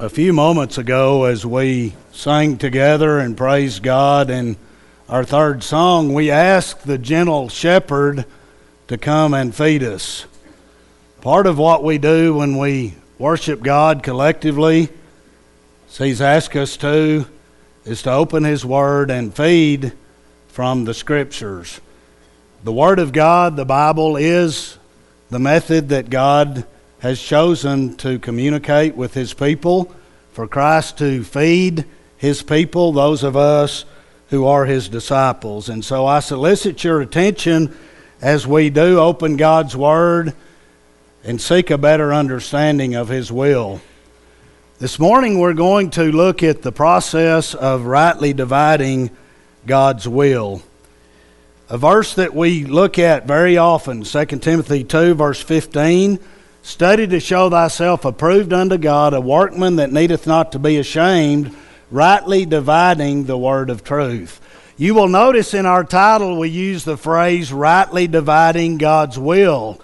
a few moments ago as we sang together and praised God in our third song, we asked the gentle shepherd to come and feed us. Part of what we do when we worship God collectively, as He's asked us to, is to open His Word and feed from the Scriptures. The Word of God, the Bible, is the method that God has chosen to communicate with his people, for Christ to feed his people, those of us who are his disciples. And so I solicit your attention as we do open God's Word and seek a better understanding of his will. This morning we're going to look at the process of rightly dividing God's will. A verse that we look at very often, 2 Timothy 2, verse 15 Study to show thyself approved unto God, a workman that needeth not to be ashamed, rightly dividing the word of truth. You will notice in our title we use the phrase rightly dividing God's will.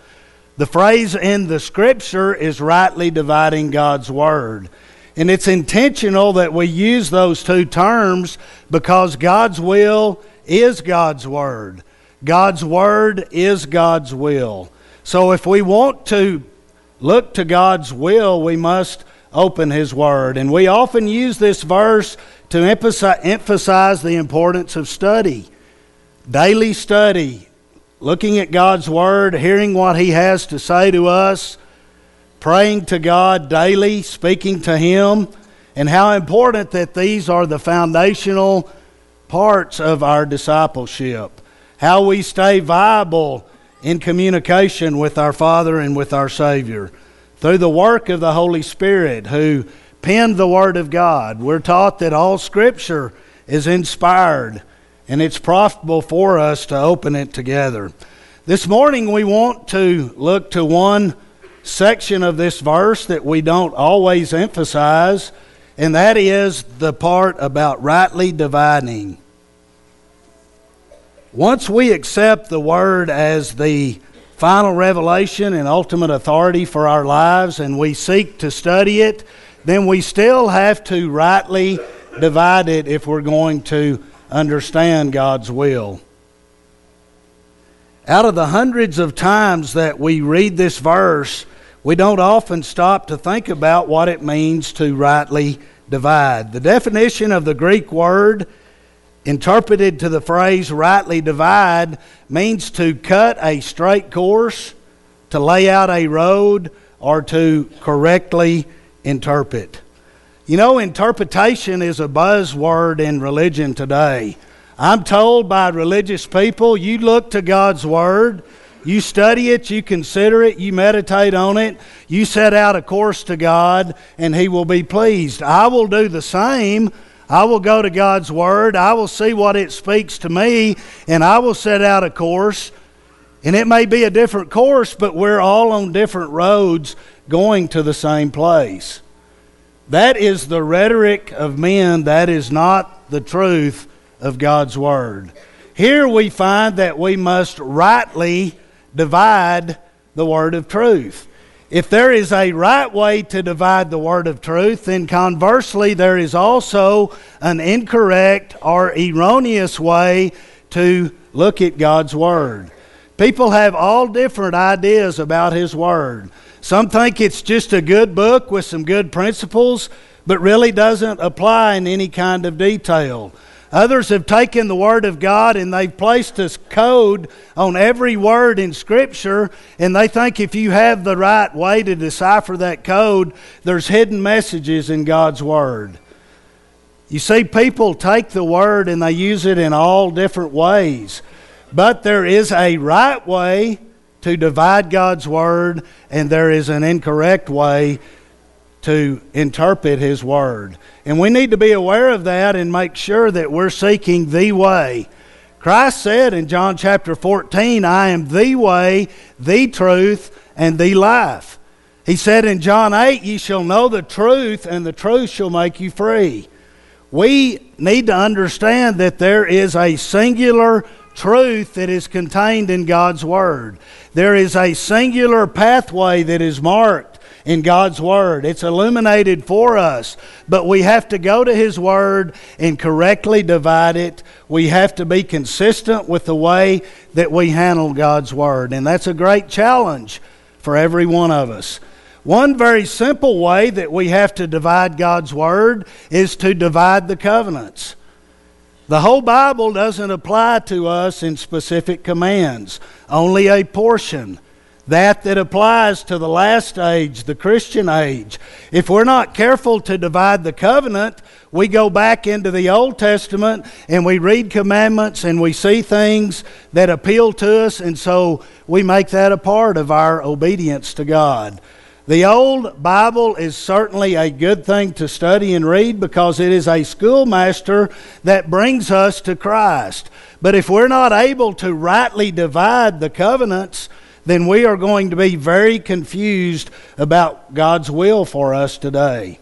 The phrase in the scripture is rightly dividing God's word. And it's intentional that we use those two terms because God's will is God's word. God's word is God's will. So if we want to look to God's will, we must open His Word. And we often use this verse to emphasize the importance of study. Daily study, looking at God's Word, hearing what He has to say to us, praying to God daily, speaking to Him, and how important that these are the foundational parts of our discipleship. How we stay viable in communication with our Father and with our Savior. Through the work of the Holy Spirit who penned the Word of God, we're taught that all Scripture is inspired and it's profitable for us to open it together. This morning we want to look to one section of this verse that we don't always emphasize, and that is the part about rightly dividing. Once we accept the Word as the final revelation and ultimate authority for our lives and we seek to study it, then we still have to rightly divide it if we're going to understand God's will. Out of the hundreds of times that we read this verse, we don't often stop to think about what it means to rightly divide. The definition of the Greek word interpreted to the phrase rightly divide means to cut a straight course, to lay out a road, or to correctly interpret. You know, interpretation is a buzzword in religion today. I'm told by religious people you look to God's Word, you study it, you consider it, you meditate on it, you set out a course to God, and He will be pleased. I will do the same I will go to God's Word. I will see what it speaks to me, and I will set out a course. And it may be a different course, but we're all on different roads going to the same place. That is the rhetoric of men, that is not the truth of God's Word. Here we find that we must rightly divide the Word of truth. If there is a right way to divide the word of truth, then conversely, there is also an incorrect or erroneous way to look at God's word. People have all different ideas about His Word. Some think it's just a good book with some good principles, but really doesn't apply in any kind of detail. Others have taken the Word of God and they've placed this code on every word in Scripture, and they think if you have the right way to decipher that code, there's hidden messages in God's Word. You see, people take the Word and they use it in all different ways, but there is a right way to divide God's Word, and there is an incorrect way to interpret His Word. And we need to be aware of that and make sure that we're seeking the way. Christ said in John chapter 14, I am the way, the truth, and the life. He said in John 8, Ye shall know the truth, and the truth shall make you free. We need to understand that there is a singular truth that is contained in God's Word. There is a singular pathway that is marked in God's Word. It's illuminated for us, but we have to go to His Word and correctly divide it. We have to be consistent with the way that we handle God's Word, and that's a great challenge for every one of us. One very simple way that we have to divide God's Word is to divide the covenants. The whole Bible doesn't apply to us in specific commands, only a portion that that applies to the last age, the Christian age. If we're not careful to divide the covenant, we go back into the Old Testament and we read commandments and we see things that appeal to us, and so we make that a part of our obedience to God. The Old Bible is certainly a good thing to study and read because it is a schoolmaster that brings us to Christ. But if we're not able to rightly divide the covenants, then we are going to be very confused about God's will for us today.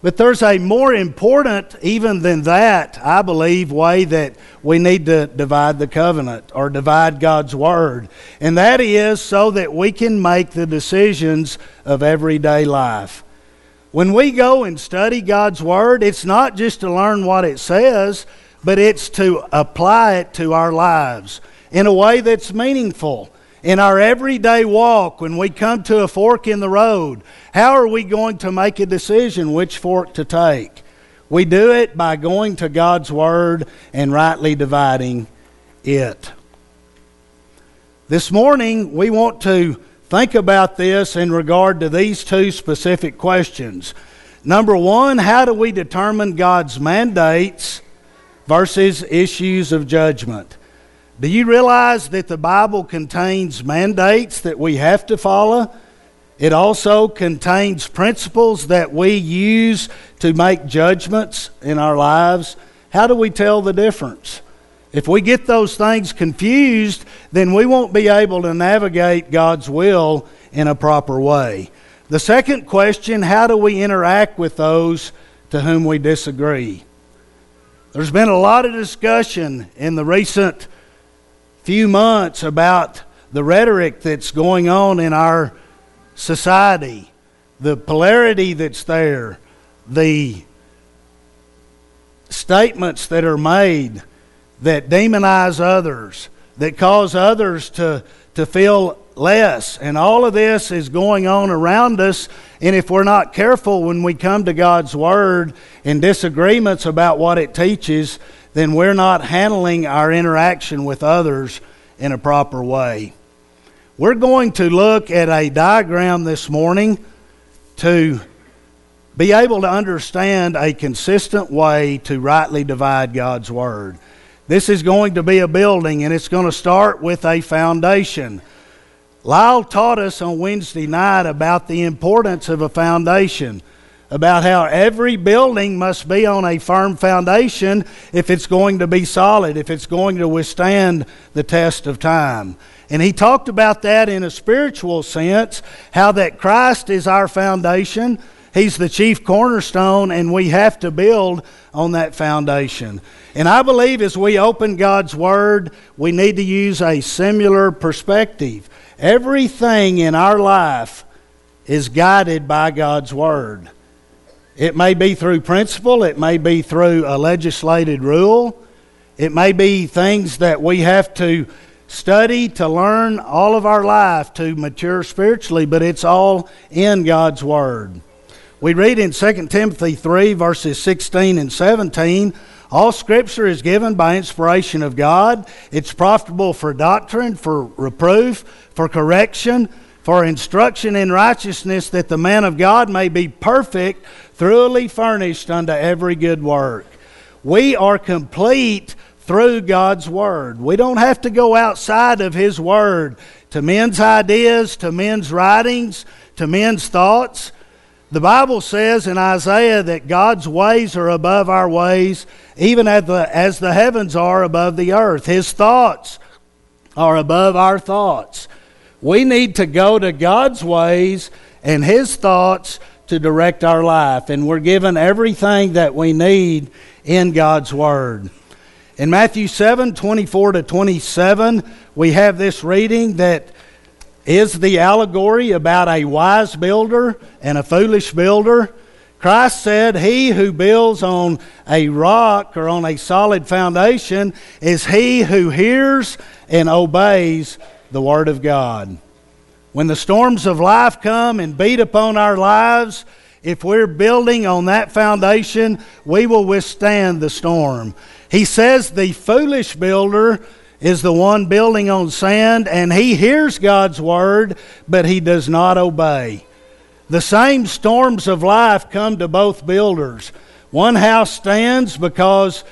But there's a more important, even than that, I believe, way that we need to divide the covenant or divide God's Word. And that is so that we can make the decisions of everyday life. When we go and study God's Word, it's not just to learn what it says, but it's to apply it to our lives in a way that's meaningful in our everyday walk, when we come to a fork in the road, how are we going to make a decision which fork to take? We do it by going to God's Word and rightly dividing it. This morning, we want to think about this in regard to these two specific questions. Number one, how do we determine God's mandates versus issues of judgment? Do you realize that the Bible contains mandates that we have to follow? It also contains principles that we use to make judgments in our lives. How do we tell the difference? If we get those things confused, then we won't be able to navigate God's will in a proper way. The second question how do we interact with those to whom we disagree? There's been a lot of discussion in the recent few months about the rhetoric that's going on in our society, the polarity that's there, the statements that are made that demonize others, that cause others to, to feel less. And all of this is going on around us. And if we're not careful when we come to God's Word in disagreements about what it teaches, then we're not handling our interaction with others in a proper way. We're going to look at a diagram this morning to be able to understand a consistent way to rightly divide God's Word. This is going to be a building, and it's going to start with a foundation. Lyle taught us on Wednesday night about the importance of a foundation about how every building must be on a firm foundation if it's going to be solid, if it's going to withstand the test of time. And he talked about that in a spiritual sense, how that Christ is our foundation. He's the chief cornerstone, and we have to build on that foundation. And I believe as we open God's Word, we need to use a similar perspective. Everything in our life is guided by God's Word. It may be through principle, it may be through a legislated rule, it may be things that we have to study to learn all of our life to mature spiritually, but it's all in God's Word. We read in 2 Timothy 3, verses 16 and 17 all Scripture is given by inspiration of God. It's profitable for doctrine, for reproof, for correction, for instruction in righteousness, that the man of God may be perfect, thoroughly furnished unto every good work. We are complete through God's Word. We don't have to go outside of His Word to men's ideas, to men's writings, to men's thoughts. The Bible says in Isaiah that God's ways are above our ways, even as the, as the heavens are above the earth. His thoughts are above our thoughts. We need to go to God's ways and His thoughts to direct our life. And we're given everything that we need in God's Word. In Matthew 7 24 to 27, we have this reading that is the allegory about a wise builder and a foolish builder. Christ said, He who builds on a rock or on a solid foundation is he who hears and obeys the Word of God. When the storms of life come and beat upon our lives, if we're building on that foundation, we will withstand the storm. He says the foolish builder is the one building on sand, and he hears God's word, but he does not obey. The same storms of life come to both builders. One house stands because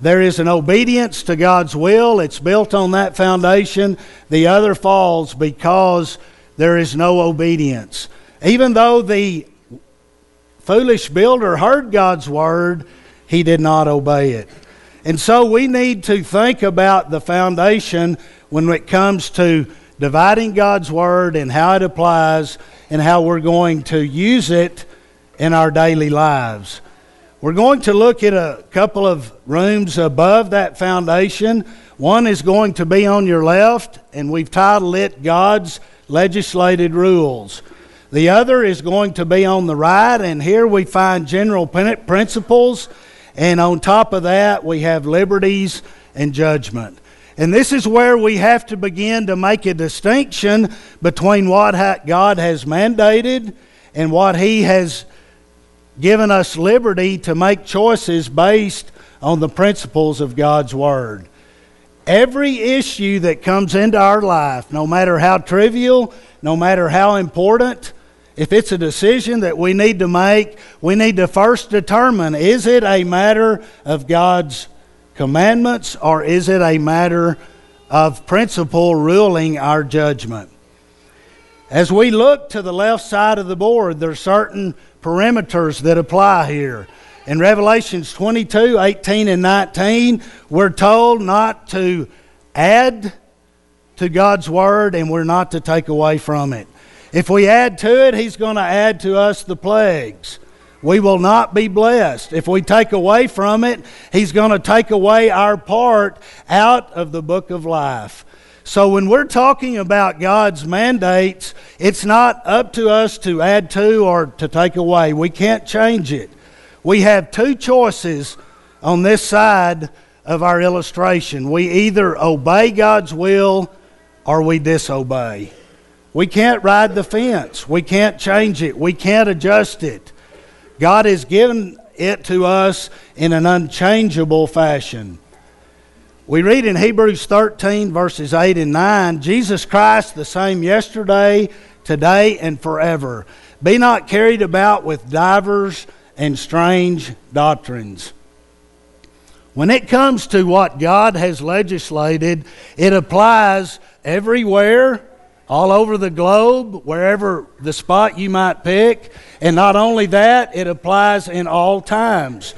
there is an obedience to God's will, it's built on that foundation. The other falls because there is no obedience. Even though the foolish builder heard God's word, he did not obey it. And so we need to think about the foundation when it comes to dividing God's word and how it applies and how we're going to use it in our daily lives. We're going to look at a couple of rooms above that foundation. One is going to be on your left, and we've titled it God's Legislated Rules. The other is going to be on the right, and here we find general principles, and on top of that, we have liberties and judgment. And this is where we have to begin to make a distinction between what God has mandated and what He has given us liberty to make choices based on the principles of God's Word. Every issue that comes into our life, no matter how trivial, no matter how important, if it's a decision that we need to make, we need to first determine is it a matter of God's commandments or is it a matter of principle ruling our judgment? As we look to the left side of the board, there are certain perimeters that apply here. In Revelations 22 18 and 19, we're told not to add to God's Word and we're not to take away from it. If we add to it, He's going to add to us the plagues. We will not be blessed. If we take away from it, He's going to take away our part out of the book of life. So when we're talking about God's mandates, it's not up to us to add to or to take away. We can't change it. We have two choices on this side of our illustration. We either obey God's will or we disobey. We can't ride the fence. We can't change it. We can't adjust it. God has given it to us in an unchangeable fashion. We read in Hebrews 13, verses 8 and 9 Jesus Christ, the same yesterday, today, and forever. Be not carried about with divers and strange doctrines. When it comes to what God has legislated, it applies everywhere all over the globe, wherever the spot you might pick. And not only that, it applies in all times.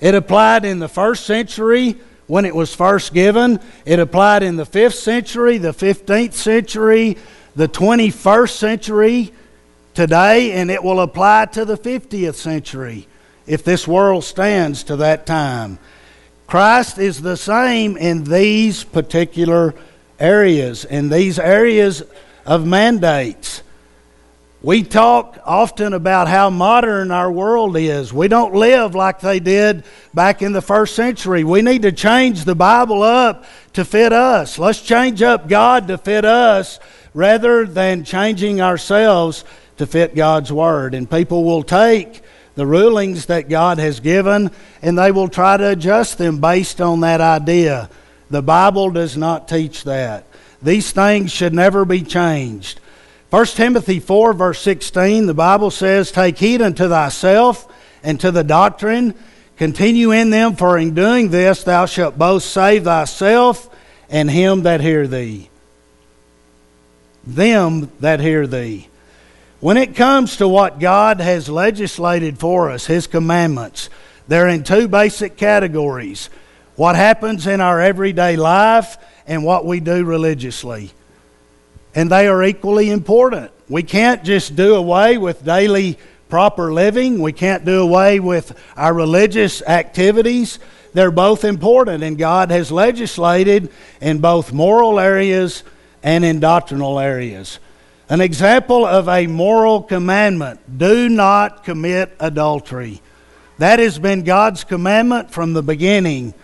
It applied in the first century when it was first given, it applied in the 5th century, the 15th century, the 21st century today, and it will apply to the 50th century if this world stands to that time. Christ is the same in these particular areas, in these areas of mandates. We talk often about how modern our world is. We don't live like they did back in the first century. We need to change the Bible up to fit us. Let's change up God to fit us rather than changing ourselves to fit God's Word. And people will take the rulings that God has given and they will try to adjust them based on that idea. The Bible does not teach that. These things should never be changed. 1 Timothy 4, verse 16, the Bible says, Take heed unto thyself and to the doctrine. Continue in them, for in doing this thou shalt both save thyself and him that hear thee. Them that hear thee. When it comes to what God has legislated for us, His commandments, they're in two basic categories what happens in our everyday life and what we do religiously. And they are equally important. We can't just do away with daily proper living, we can't do away with our religious activities. They're both important, and God has legislated in both moral areas and in doctrinal areas. An example of a moral commandment do not commit adultery. That has been God's commandment from the beginning.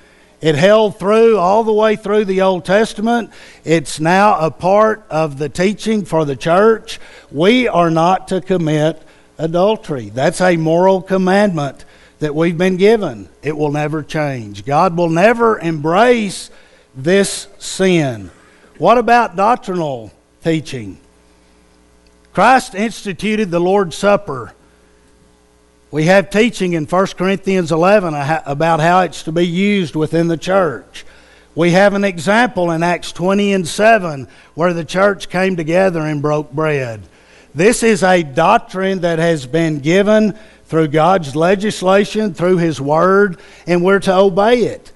It held through all the way through the Old Testament. It's now a part of the teaching for the church. We are not to commit adultery. That's a moral commandment that we've been given. It will never change. God will never embrace this sin. What about doctrinal teaching? Christ instituted the Lord's Supper. We have teaching in 1 Corinthians 11 about how it's to be used within the church. We have an example in Acts 20 and 7 where the church came together and broke bread. This is a doctrine that has been given through God's legislation, through His Word, and we're to obey it.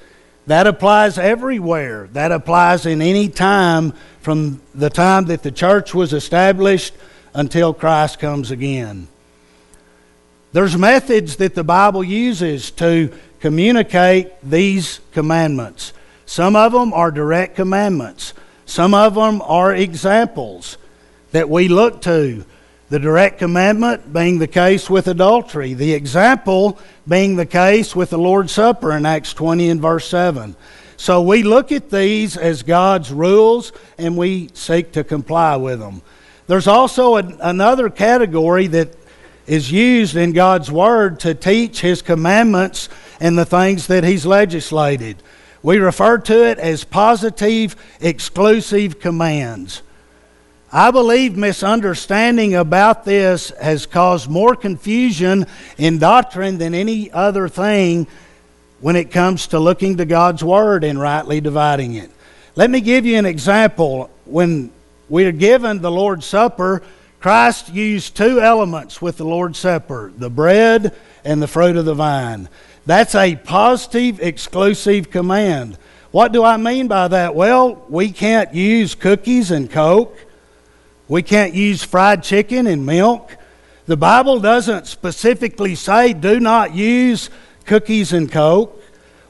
That applies everywhere. That applies in any time from the time that the church was established until Christ comes again. There's methods that the Bible uses to communicate these commandments. Some of them are direct commandments. Some of them are examples that we look to. The direct commandment being the case with adultery, the example being the case with the Lord's Supper in Acts 20 and verse 7. So we look at these as God's rules and we seek to comply with them. There's also a, another category that is used in God's Word to teach His commandments and the things that He's legislated. We refer to it as positive, exclusive commands. I believe misunderstanding about this has caused more confusion in doctrine than any other thing when it comes to looking to God's Word and rightly dividing it. Let me give you an example. When we are given the Lord's Supper, Christ used two elements with the Lord's Supper the bread and the fruit of the vine. That's a positive, exclusive command. What do I mean by that? Well, we can't use cookies and Coke. We can't use fried chicken and milk. The Bible doesn't specifically say do not use cookies and Coke.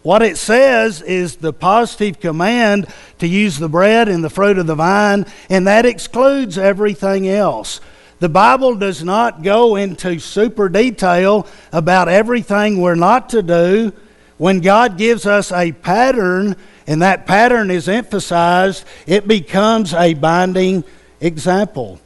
What it says is the positive command to use the bread and the fruit of the vine, and that excludes everything else. The Bible does not go into super detail about everything we're not to do. When God gives us a pattern and that pattern is emphasized, it becomes a binding example.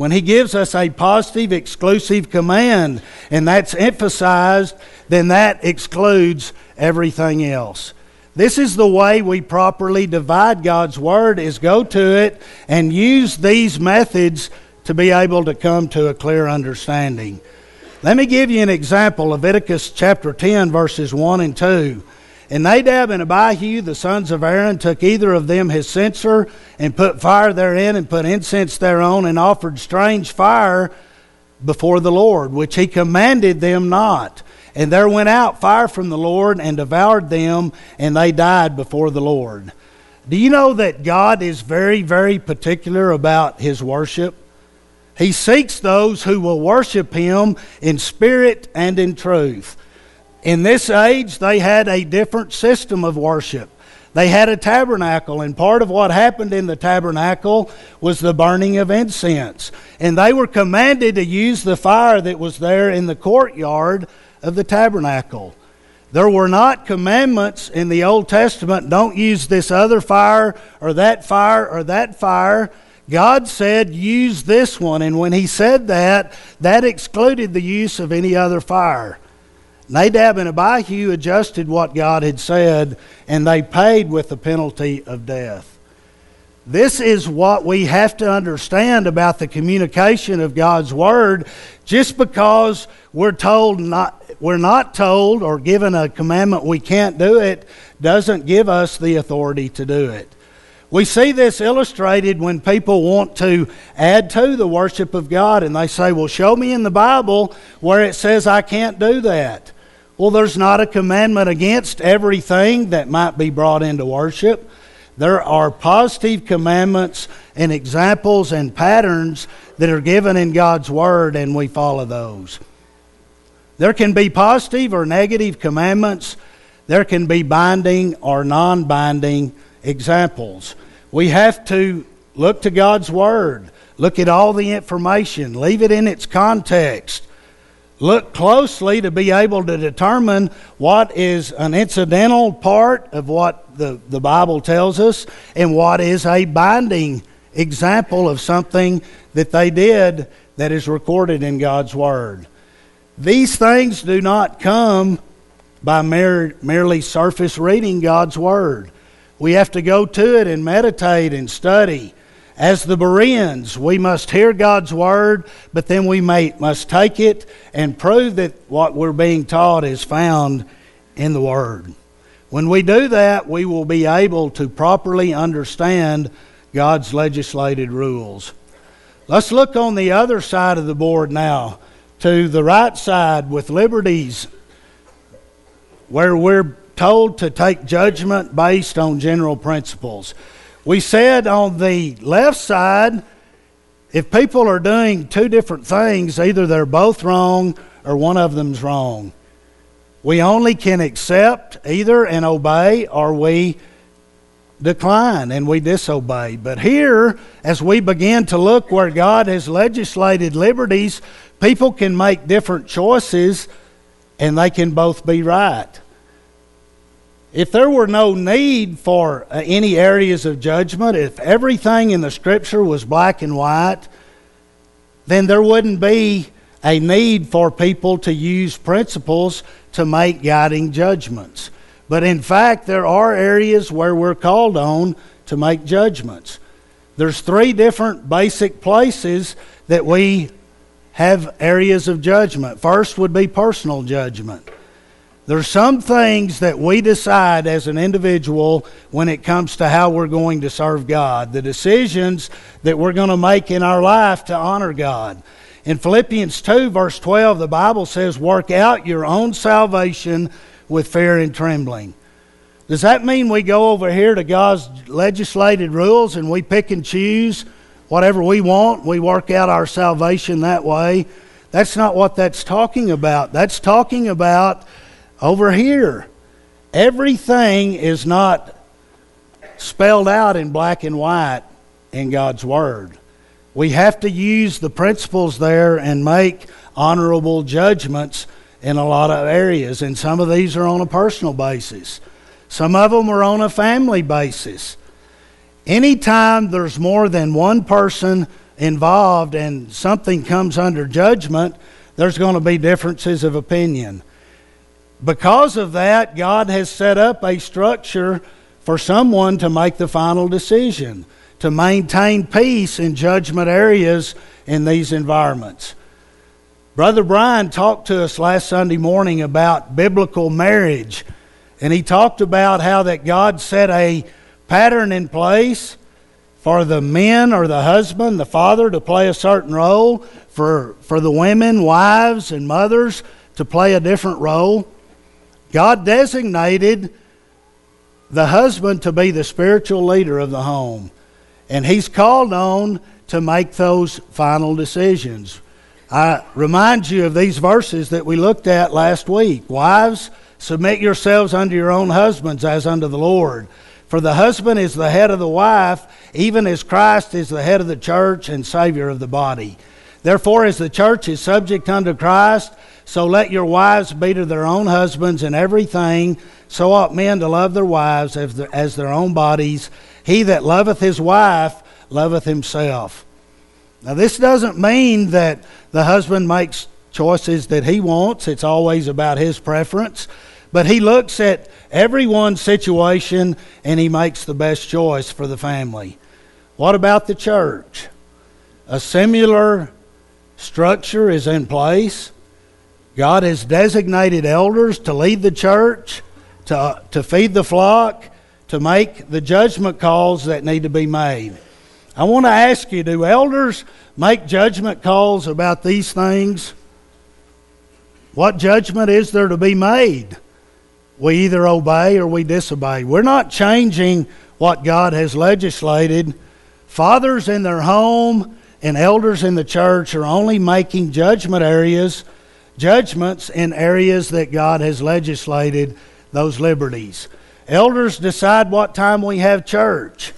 When He gives us a positive, exclusive command and that's emphasized, then that excludes everything else. This is the way we properly divide God's Word is go to it and use these methods to be able to come to a clear understanding. Let me give you an example Leviticus chapter 10, verses 1 and 2. And Nadab and Abihu, the sons of Aaron, took either of them his censer and put fire therein and put incense thereon and offered strange fire before the Lord, which he commanded them not. And there went out fire from the Lord and devoured them, and they died before the Lord. Do you know that God is very, very particular about his worship? He seeks those who will worship him in spirit and in truth. In this age, they had a different system of worship. They had a tabernacle, and part of what happened in the tabernacle was the burning of incense. And they were commanded to use the fire that was there in the courtyard of the tabernacle. There were not commandments in the Old Testament don't use this other fire or that fire or that fire. God said, use this one. And when He said that, that excluded the use of any other fire. Nadab and Abihu adjusted what God had said, and they paid with the penalty of death. This is what we have to understand about the communication of God's Word. Just because we're told not, we're not told or given a commandment we can't do it, doesn't give us the authority to do it. We see this illustrated when people want to add to the worship of God and they say, Well, show me in the Bible where it says I can't do that. Well, there's not a commandment against everything that might be brought into worship. There are positive commandments and examples and patterns that are given in God's Word, and we follow those. There can be positive or negative commandments, there can be binding or non binding examples. We have to Look to God's Word. Look at all the information. Leave it in its context. Look closely to be able to determine what is an incidental part of what the, the Bible tells us and what is a binding example of something that they did that is recorded in God's Word. These things do not come by mere, merely surface reading God's Word. We have to go to it and meditate and study. As the Bereans, we must hear God's Word, but then we may, must take it and prove that what we're being taught is found in the Word. When we do that, we will be able to properly understand God's legislated rules. Let's look on the other side of the board now, to the right side with liberties, where we're told to take judgment based on general principles. We said on the left side, if people are doing two different things, either they're both wrong or one of them's wrong. We only can accept either and obey, or we decline and we disobey. But here, as we begin to look where God has legislated liberties, people can make different choices and they can both be right. If there were no need for uh, any areas of judgment, if everything in the Scripture was black and white, then there wouldn't be a need for people to use principles to make guiding judgments. But in fact, there are areas where we're called on to make judgments. There's three different basic places that we have areas of judgment. First would be personal judgment. There's some things that we decide as an individual when it comes to how we're going to serve God, the decisions that we're going to make in our life to honor God. In Philippians 2, verse 12, the Bible says, Work out your own salvation with fear and trembling. Does that mean we go over here to God's legislated rules and we pick and choose whatever we want? We work out our salvation that way? That's not what that's talking about. That's talking about over here. Everything is not spelled out in black and white in God's Word. We have to use the principles there and make honorable judgments in a lot of areas, and some of these are on a personal basis. Some of them are on a family basis. Anytime there's more than one person involved and something comes under judgment, there's going to be differences of opinion. Because of that, God has set up a structure for someone to make the final decision, to maintain peace in judgment areas in these environments. Brother Brian talked to us last Sunday morning about biblical marriage, and he talked about how that God set a pattern in place for the men or the husband, the father, to play a certain role, for, for the women, wives, and mothers to play a different role. God designated the husband to be the spiritual leader of the home, and he's called on to make those final decisions. I remind you of these verses that we looked at last week. Wives, submit yourselves unto your own husbands as unto the Lord. For the husband is the head of the wife, even as Christ is the head of the church and Savior of the body. Therefore, as the church is subject unto Christ, so let your wives be to their own husbands in everything. So ought men to love their wives as their, as their own bodies. He that loveth his wife loveth himself. Now, this doesn't mean that the husband makes choices that he wants, it's always about his preference. But he looks at everyone's situation and he makes the best choice for the family. What about the church? A similar structure is in place. God has designated elders to lead the church, to, uh, to feed the flock, to make the judgment calls that need to be made. I want to ask you do elders make judgment calls about these things? What judgment is there to be made? We either obey or we disobey. We're not changing what God has legislated. Fathers in their home and elders in the church are only making judgment areas, judgments in areas that God has legislated those liberties. Elders decide what time we have church.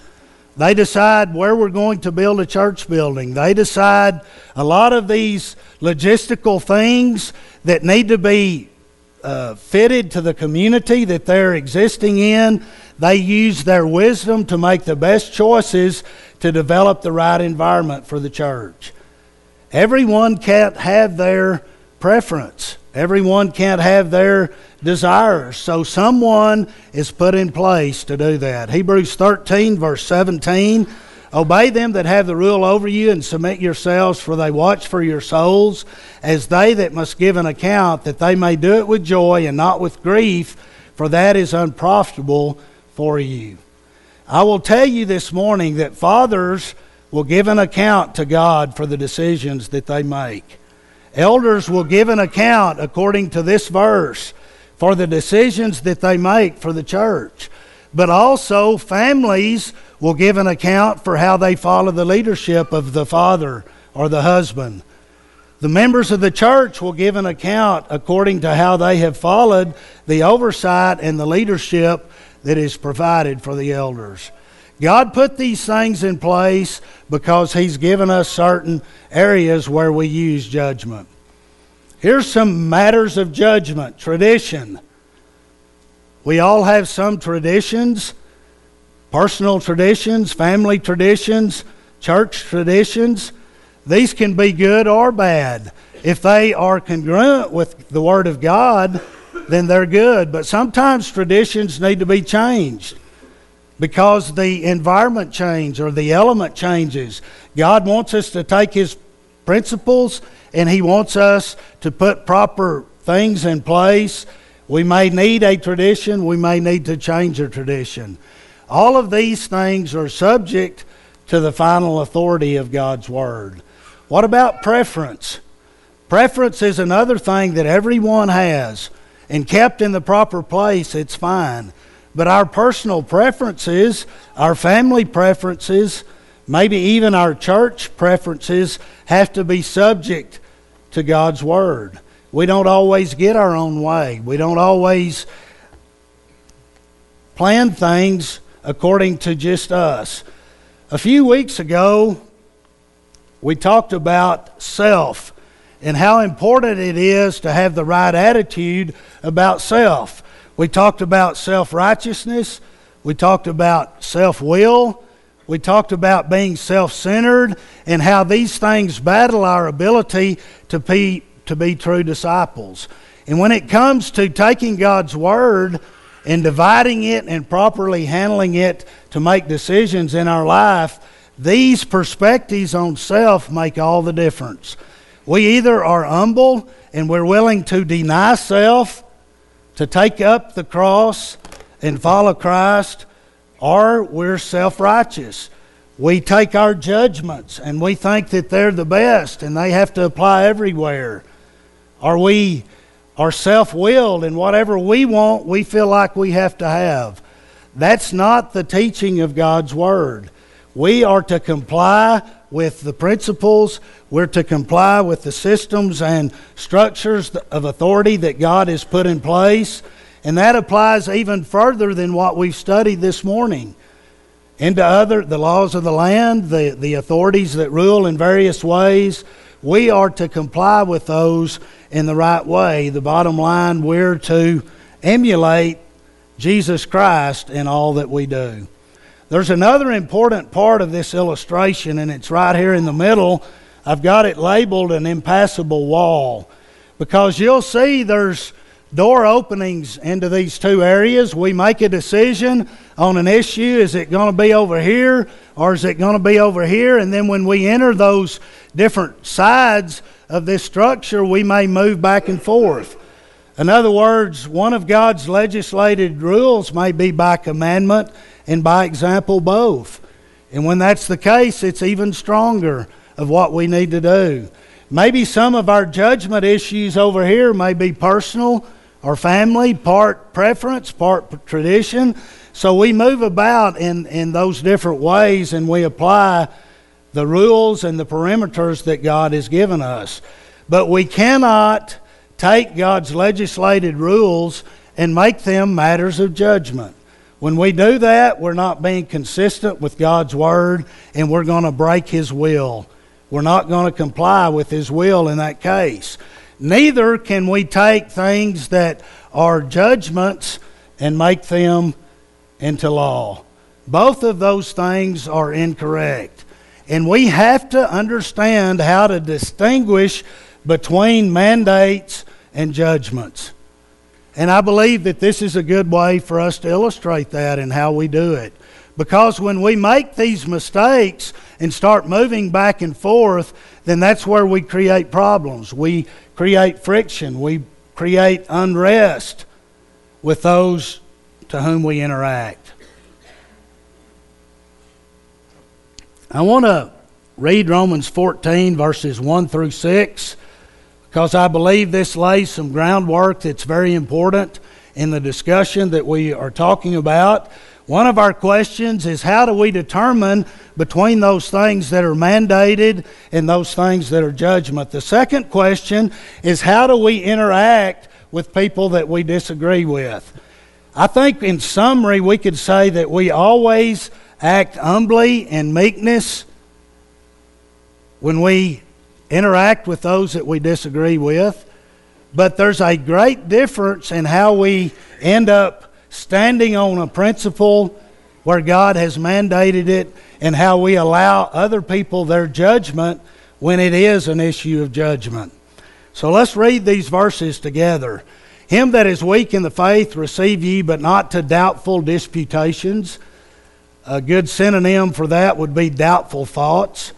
They decide where we're going to build a church building. They decide a lot of these logistical things that need to be uh, fitted to the community that they're existing in. They use their wisdom to make the best choices to develop the right environment for the church. Everyone can't have their preference. Everyone can't have their desires. So someone is put in place to do that. Hebrews 13, verse 17. Obey them that have the rule over you and submit yourselves, for they watch for your souls, as they that must give an account, that they may do it with joy and not with grief, for that is unprofitable for you. I will tell you this morning that fathers will give an account to God for the decisions that they make. Elders will give an account according to this verse for the decisions that they make for the church. But also, families will give an account for how they follow the leadership of the father or the husband. The members of the church will give an account according to how they have followed the oversight and the leadership that is provided for the elders. God put these things in place because He's given us certain areas where we use judgment. Here's some matters of judgment tradition. We all have some traditions personal traditions, family traditions, church traditions. These can be good or bad. If they are congruent with the Word of God, then they're good. But sometimes traditions need to be changed because the environment changes or the element changes. God wants us to take His principles and He wants us to put proper things in place. We may need a tradition, we may need to change a tradition. All of these things are subject to the final authority of God's Word. What about preference? Preference is another thing that everyone has and kept in the proper place, it's fine. But our personal preferences, our family preferences, maybe even our church preferences have to be subject to God's Word. We don't always get our own way. We don't always plan things according to just us. A few weeks ago, we talked about self and how important it is to have the right attitude about self. We talked about self righteousness, we talked about self will, we talked about being self centered, and how these things battle our ability to be, to be true disciples. And when it comes to taking God's Word and dividing it and properly handling it to make decisions in our life, these perspectives on self make all the difference. We either are humble and we're willing to deny self, to take up the cross and follow Christ, or we're self righteous. We take our judgments and we think that they're the best and they have to apply everywhere. Or we are self willed and whatever we want, we feel like we have to have. That's not the teaching of God's Word. We are to comply with the principles, we're to comply with the systems and structures of authority that God has put in place. And that applies even further than what we've studied this morning. Into other, the laws of the land, the, the authorities that rule in various ways, we are to comply with those in the right way. The bottom line, we're to emulate Jesus Christ in all that we do. There's another important part of this illustration, and it's right here in the middle. I've got it labeled an impassable wall because you'll see there's door openings into these two areas. We make a decision on an issue is it going to be over here or is it going to be over here? And then when we enter those different sides of this structure, we may move back and forth. In other words, one of God's legislated rules may be by commandment and by example both. And when that's the case, it's even stronger of what we need to do. Maybe some of our judgment issues over here may be personal or family, part preference, part tradition. So we move about in, in those different ways and we apply the rules and the perimeters that God has given us. But we cannot take God's legislated rules and make them matters of judgment. When we do that, we're not being consistent with God's Word and we're going to break His will. We're not going to comply with His will in that case. Neither can we take things that are judgments and make them into law. Both of those things are incorrect. And we have to understand how to distinguish between mandates and judgments. And I believe that this is a good way for us to illustrate that and how we do it. Because when we make these mistakes and start moving back and forth, then that's where we create problems. We create friction. We create unrest with those to whom we interact. I want to read Romans 14, verses 1 through 6, because I believe this lays some groundwork that's very important in the discussion that we are talking about. One of our questions is how do we determine between those things that are mandated and those things that are judgment? The second question is how do we interact with people that we disagree with? I think, in summary, we could say that we always act humbly and meekness when we interact with those that we disagree with. But there's a great difference in how we end up standing on a principle where God has mandated it and how we allow other people their judgment when it is an issue of judgment. So let's read these verses together. Him that is weak in the faith receive ye, but not to doubtful disputations. A good synonym for that would be doubtful thoughts.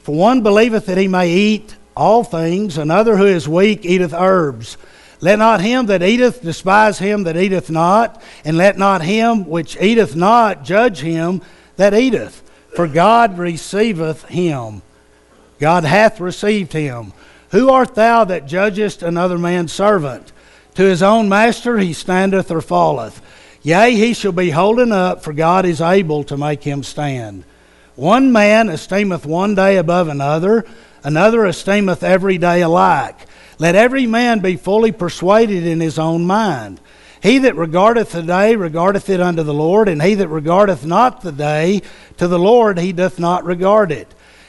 For one believeth that he may eat all things, another who is weak eateth herbs. Let not him that eateth despise him that eateth not, and let not him which eateth not judge him that eateth. For God receiveth him. God hath received him. Who art thou that judgest another man's servant? To his own master he standeth or falleth. Yea, he shall be holden up, for God is able to make him stand. One man esteemeth one day above another, another esteemeth every day alike. Let every man be fully persuaded in his own mind. He that regardeth the day regardeth it unto the Lord, and he that regardeth not the day to the Lord he doth not regard it.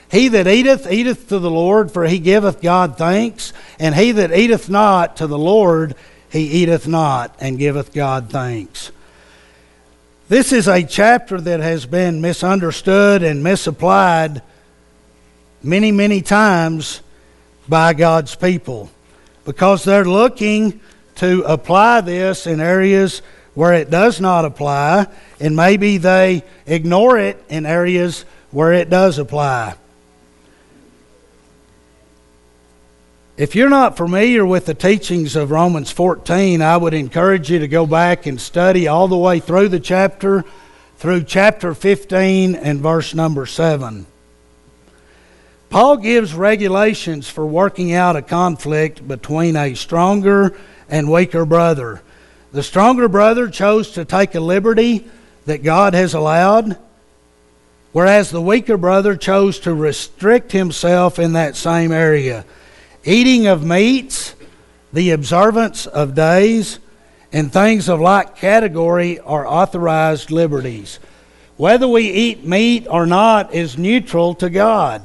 He that eateth, eateth to the Lord, for he giveth God thanks, and he that eateth not to the Lord, he eateth not, and giveth God thanks. This is a chapter that has been misunderstood and misapplied many, many times by God's people because they're looking to apply this in areas where it does not apply, and maybe they ignore it in areas where it does apply. If you're not familiar with the teachings of Romans 14, I would encourage you to go back and study all the way through the chapter, through chapter 15 and verse number 7. Paul gives regulations for working out a conflict between a stronger and weaker brother. The stronger brother chose to take a liberty that God has allowed, whereas the weaker brother chose to restrict himself in that same area eating of meats, the observance of days, and things of like category are authorized liberties. Whether we eat meat or not is neutral to God.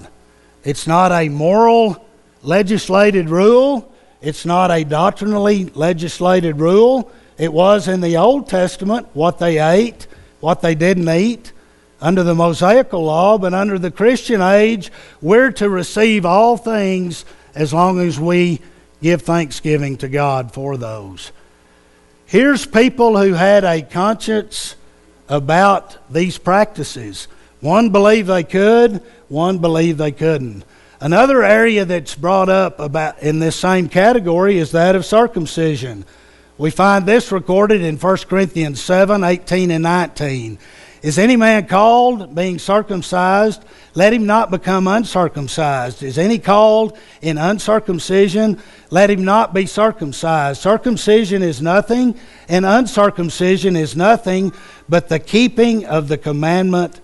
It's not a moral legislated rule. It's not a doctrinally legislated rule. It was in the Old Testament what they ate, what they didn't eat under the Mosaical law, but under the Christian age, we're to receive all things as long as we give thanksgiving to God for those. Here's people who had a conscience about these practices. One believed they could, one believed they couldn't. Another area that's brought up about in this same category is that of circumcision. We find this recorded in 1 Corinthians 7 18 and 19. Is any man called, being circumcised? Let him not become uncircumcised. Is any called in uncircumcision? Let him not be circumcised. Circumcision is nothing, and uncircumcision is nothing but the keeping of the commandment,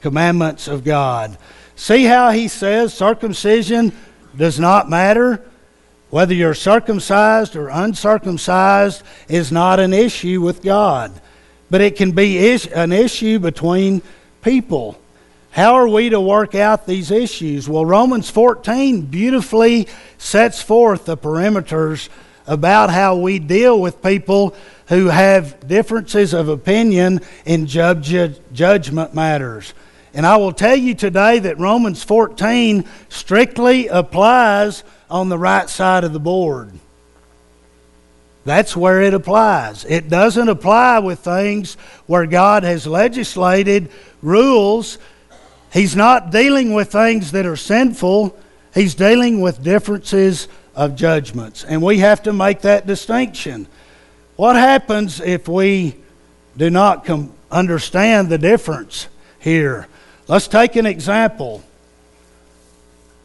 commandments of God. See how he says circumcision does not matter? Whether you're circumcised or uncircumcised is not an issue with God. But it can be is- an issue between people. How are we to work out these issues? Well, Romans 14 beautifully sets forth the perimeters about how we deal with people who have differences of opinion in judgment matters. And I will tell you today that Romans 14 strictly applies on the right side of the board. That's where it applies. It doesn't apply with things where God has legislated rules. He's not dealing with things that are sinful, He's dealing with differences of judgments. And we have to make that distinction. What happens if we do not com- understand the difference here? Let's take an example.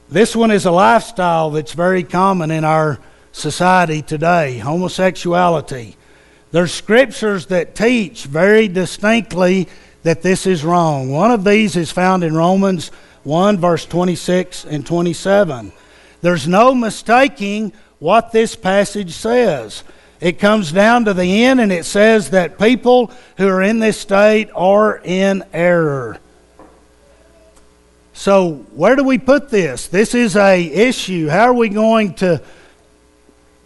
This one is a lifestyle that's very common in our society today homosexuality. There's scriptures that teach very distinctly that this is wrong. One of these is found in Romans 1, verse 26 and 27. There's no mistaking what this passage says. It comes down to the end and it says that people who are in this state are in error. So, where do we put this? This is a issue. How are we going to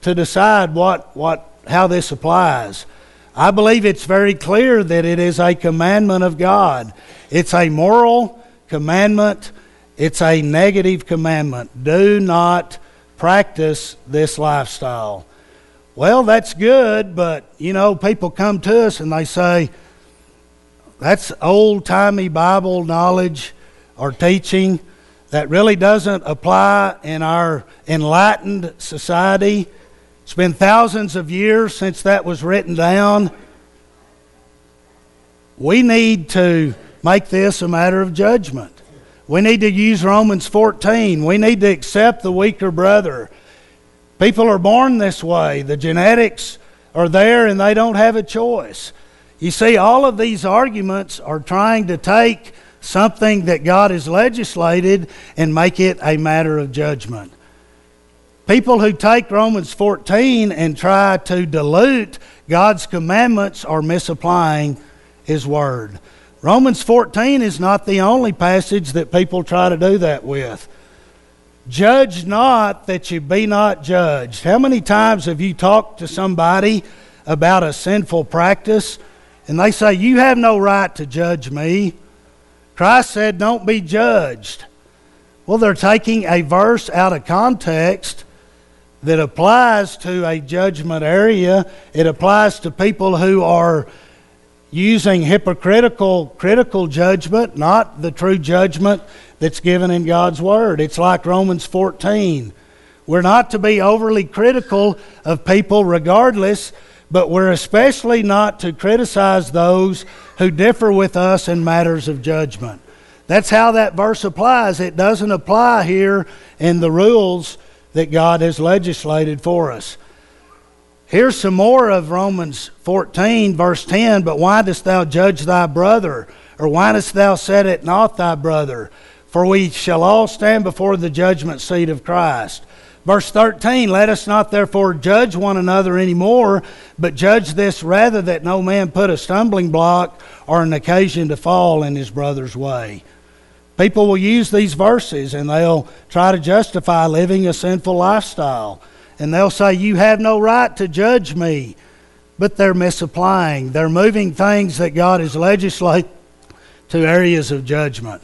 to decide what, what, how this applies. I believe it's very clear that it is a commandment of God. It's a moral commandment, it's a negative commandment. Do not practice this lifestyle. Well, that's good, but you know, people come to us and they say, that's old timey Bible knowledge or teaching that really doesn't apply in our enlightened society. It's been thousands of years since that was written down. We need to make this a matter of judgment. We need to use Romans 14. We need to accept the weaker brother. People are born this way. The genetics are there and they don't have a choice. You see, all of these arguments are trying to take something that God has legislated and make it a matter of judgment. People who take Romans 14 and try to dilute God's commandments are misapplying His Word. Romans 14 is not the only passage that people try to do that with. Judge not that you be not judged. How many times have you talked to somebody about a sinful practice and they say, You have no right to judge me? Christ said, Don't be judged. Well, they're taking a verse out of context that applies to a judgment area. It applies to people who are using hypocritical critical judgment, not the true judgment that's given in God's Word. It's like Romans 14. We're not to be overly critical of people regardless, but we're especially not to criticize those who differ with us in matters of judgment. That's how that verse applies. It doesn't apply here in the rules that God has legislated for us. Here's some more of Romans 14, verse 10. But why dost thou judge thy brother? Or why dost thou set it not thy brother? For we shall all stand before the judgment seat of Christ. Verse 13, let us not therefore judge one another any more, but judge this rather that no man put a stumbling block or an occasion to fall in his brother's way. People will use these verses and they'll try to justify living a sinful lifestyle. And they'll say, You have no right to judge me. But they're misapplying. They're moving things that God has legislated to areas of judgment.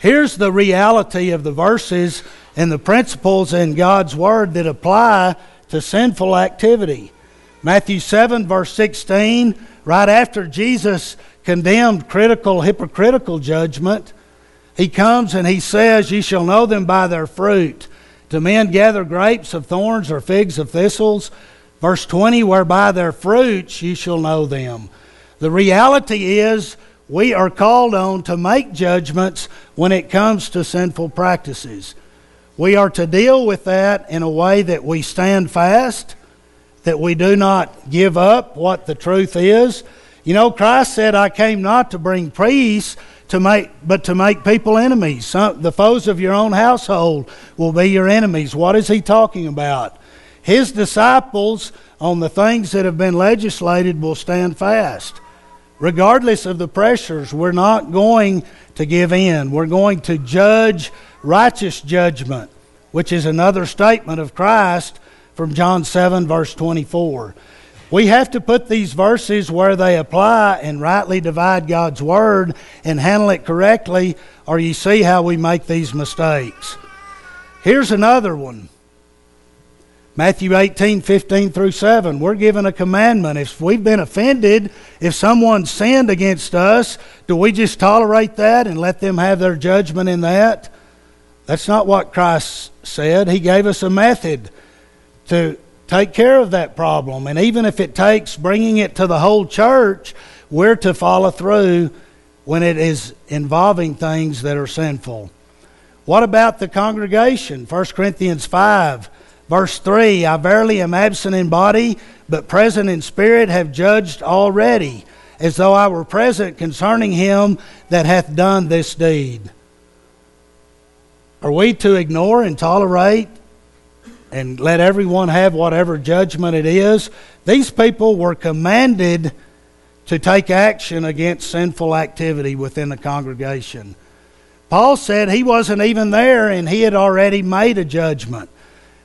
Here's the reality of the verses and the principles in God's Word that apply to sinful activity. Matthew 7, verse 16, right after Jesus condemned critical, hypocritical judgment, he comes and he says, Ye shall know them by their fruit. Do men gather grapes of thorns or figs of thistles? Verse 20, whereby their fruits ye shall know them. The reality is, we are called on to make judgments when it comes to sinful practices. We are to deal with that in a way that we stand fast, that we do not give up what the truth is. You know, Christ said, I came not to bring peace, to make, but to make people enemies. Some, the foes of your own household will be your enemies. What is he talking about? His disciples on the things that have been legislated will stand fast. regardless of the pressures, we're not going to give in. We're going to judge righteous judgment, which is another statement of Christ from John 7, verse 24. We have to put these verses where they apply and rightly divide God's Word and handle it correctly, or you see how we make these mistakes. Here's another one Matthew 18, 15 through 7. We're given a commandment. If we've been offended, if someone sinned against us, do we just tolerate that and let them have their judgment in that? That's not what Christ said. He gave us a method to take care of that problem. And even if it takes bringing it to the whole church, we're to follow through when it is involving things that are sinful. What about the congregation? 1 Corinthians 5 Verse 3 I verily am absent in body, but present in spirit, have judged already, as though I were present concerning him that hath done this deed. Are we to ignore and tolerate and let everyone have whatever judgment it is? These people were commanded to take action against sinful activity within the congregation. Paul said he wasn't even there and he had already made a judgment.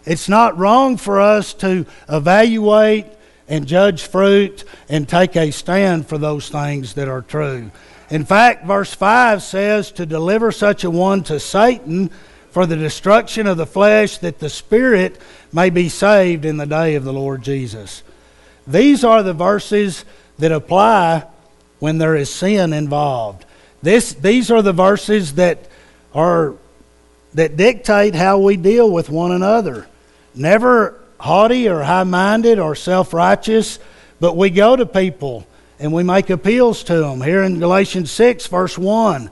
It's not wrong for us to evaluate and judge fruit and take a stand for those things that are true. In fact, verse 5 says to deliver such a one to Satan for the destruction of the flesh, that the spirit may be saved in the day of the Lord Jesus. These are the verses that apply when there is sin involved. This, these are the verses that are that dictate how we deal with one another never haughty or high minded or self righteous, but we go to people and we make appeals to them. Here in Galatians 6, verse 1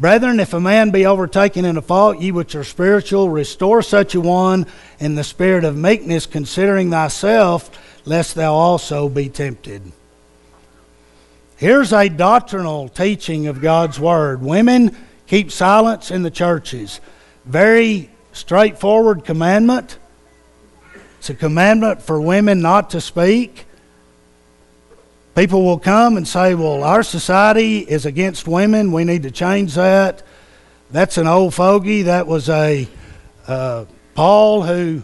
Brethren, if a man be overtaken in a fault, ye which are spiritual, restore such a one in the spirit of meekness, considering thyself, lest thou also be tempted. Here's a doctrinal teaching of God's Word. Women, keep silence in the churches. Very straightforward commandment. It's a commandment for women not to speak. People will come and say, well, our society is against women. We need to change that. That's an old fogey. That was a uh, Paul who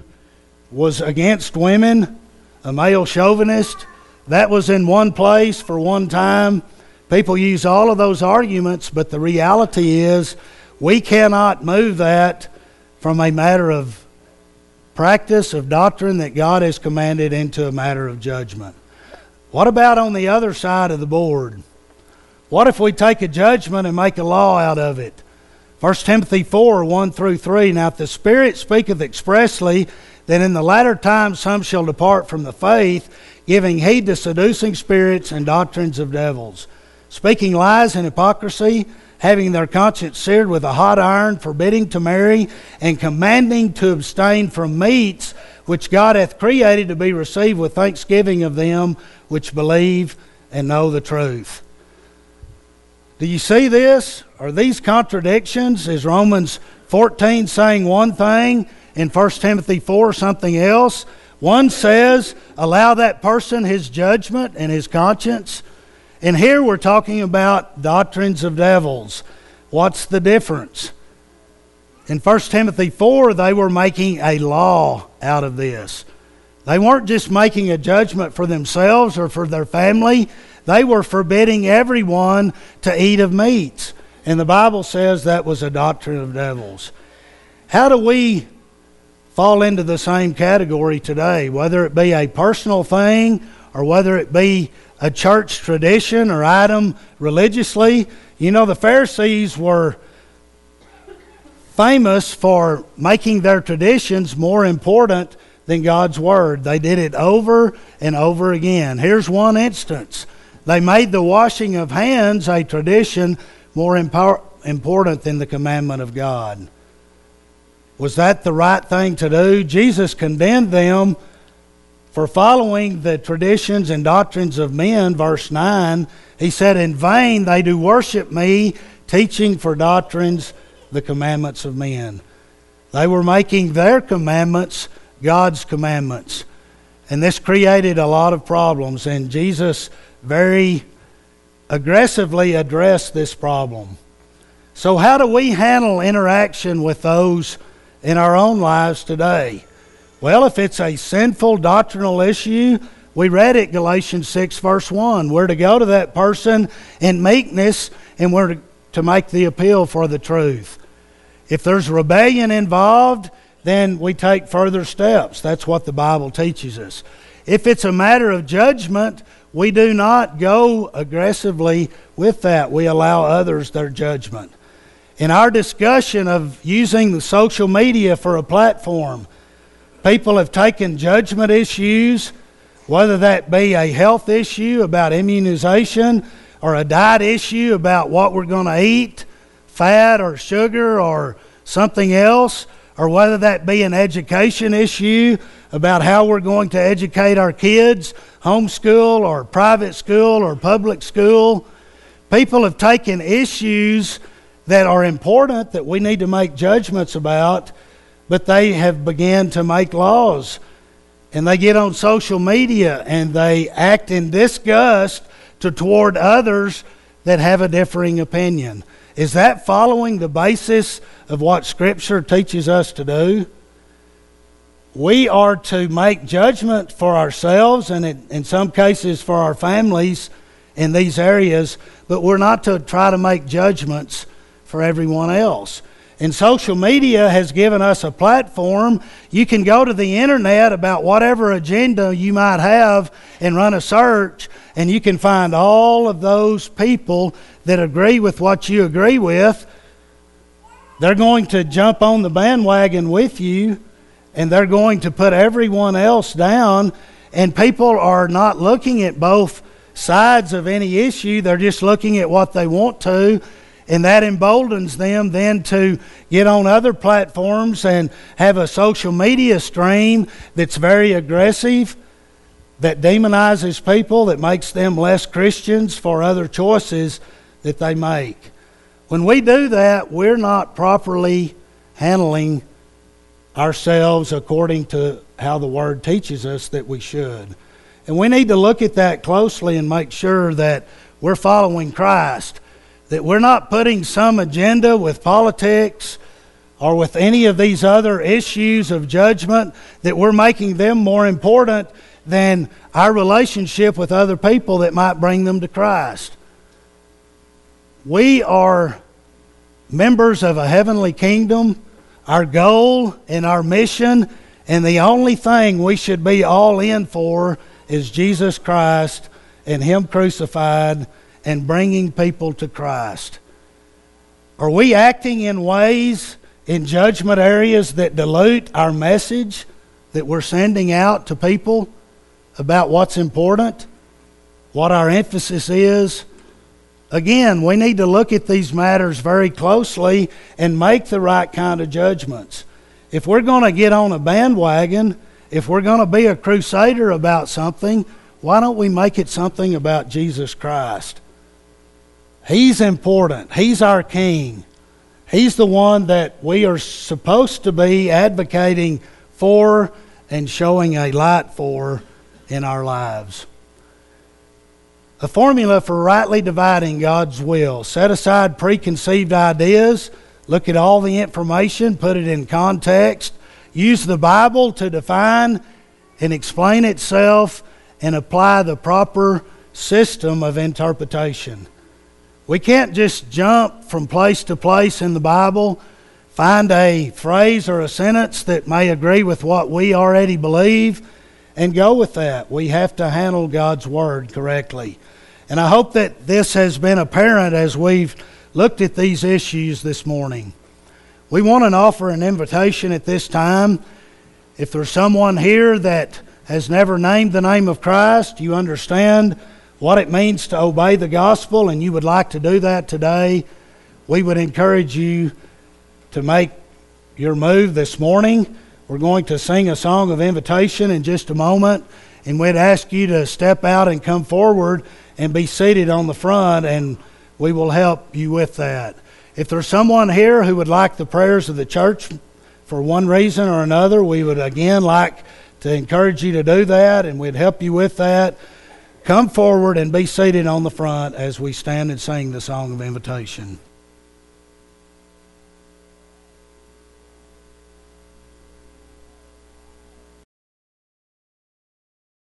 was against women, a male chauvinist. That was in one place for one time. People use all of those arguments, but the reality is we cannot move that from a matter of practice of doctrine that God has commanded into a matter of judgment. What about on the other side of the board? What if we take a judgment and make a law out of it? 1 Timothy 4 1 through 3. Now, if the Spirit speaketh expressly, then in the latter times some shall depart from the faith, giving heed to seducing spirits and doctrines of devils, speaking lies and hypocrisy having their conscience seared with a hot iron, forbidding to marry, and commanding to abstain from meats which God hath created to be received with thanksgiving of them which believe and know the truth. Do you see this? Are these contradictions? Is Romans 14 saying one thing and 1 Timothy 4 something else? One says, allow that person his judgment and his conscience. And here we're talking about doctrines of devils. What's the difference? In 1 Timothy 4, they were making a law out of this. They weren't just making a judgment for themselves or for their family, they were forbidding everyone to eat of meats. And the Bible says that was a doctrine of devils. How do we fall into the same category today, whether it be a personal thing or whether it be a church tradition or item religiously. You know, the Pharisees were famous for making their traditions more important than God's Word. They did it over and over again. Here's one instance they made the washing of hands a tradition more important than the commandment of God. Was that the right thing to do? Jesus condemned them for following the traditions and doctrines of men, verse 9, he said, In vain they do worship me, teaching for doctrines the commandments of men. They were making their commandments God's commandments. And this created a lot of problems. And Jesus very aggressively addressed this problem. So, how do we handle interaction with those in our own lives today? Well, if it's a sinful doctrinal issue, we read it, Galatians 6, verse 1. We're to go to that person in meekness and we're to, make the appeal for the truth. If there's rebellion involved, then we take further steps. That's what the Bible teaches us. If it's a matter of judgment, we do not go aggressively with that. We allow others their judgment. In our discussion of using the social media for a platform, people have taken judgment issues, whether that be a health issue about immunization or a diet issue about what we're going to eat, fat or sugar or something else, or whether that be an education issue about how we're going to educate our kids, homeschool or private school or public school. People have taken issues that are important that we need to make judgments about, but they have begun to make laws. And they get on social media and they act in disgust to toward others that have a differing opinion. Is that following the basis of what Scripture teaches us to do? We are to make judgment for ourselves and in some cases for our families in these areas, but we're not to try to make judgments for everyone else. And social media has given us a platform. You can go to the internet about whatever agenda you might have and run a search, and you can find all of those people that agree with what you agree with. They're going to jump on the bandwagon with you, and they're going to put everyone else down. And people are not looking at both sides of any issue, they're just looking at what they want to and that emboldens them then to get on other platforms and have a social media stream that's very aggressive, that demonizes people, that makes them less Christians for other choices that they make. When we do that, we're not properly handling ourselves according to how the Word teaches us that we should. And we need to look at that closely and make sure that we're following Christ that we're not putting some agenda with politics or with any of these other issues of judgment, that we're making them more important than our relationship with other people that might bring them to Christ. We are members of a heavenly kingdom. Our goal and our mission, and the only thing we should be all in for is Jesus Christ and Him crucified and bringing people to Christ? Are we acting in ways, in judgment areas that dilute our message that we're sending out to people about what's important, what our emphasis is? Again, we need to look at these matters very closely and make the right kind of judgments. If we're going to get on a bandwagon, if we're going to be a crusader about something, why don't we make it something about Jesus Christ? He's important. He's our king. He's the one that we are supposed to be advocating for and showing a light for in our lives. A formula for rightly dividing God's will. Set aside preconceived ideas, look at all the information, put it in context, use the Bible to define and explain itself, and apply the proper system of interpretation. We can't just jump from place to place in the Bible, find a phrase or a sentence that may agree with what we already believe, and go with that. We have to handle God's Word correctly. And I hope that this has been apparent as we've looked at these issues this morning. We want to offer an invitation at this time. If there's someone here that has never named the name of Christ, you understand what it means to obey the gospel and you would like to do that today, we would encourage you to make your move this morning. We're going to sing a song of invitation in just a moment, and we'd ask you to step out and come forward and be seated on the front, and we will help you with that. If there's someone here who would like the prayers of the church for one reason or another, we would again like to encourage you to do that, and we'd help you with that come forward and be seated on the front as we stand and sing the song of invitation.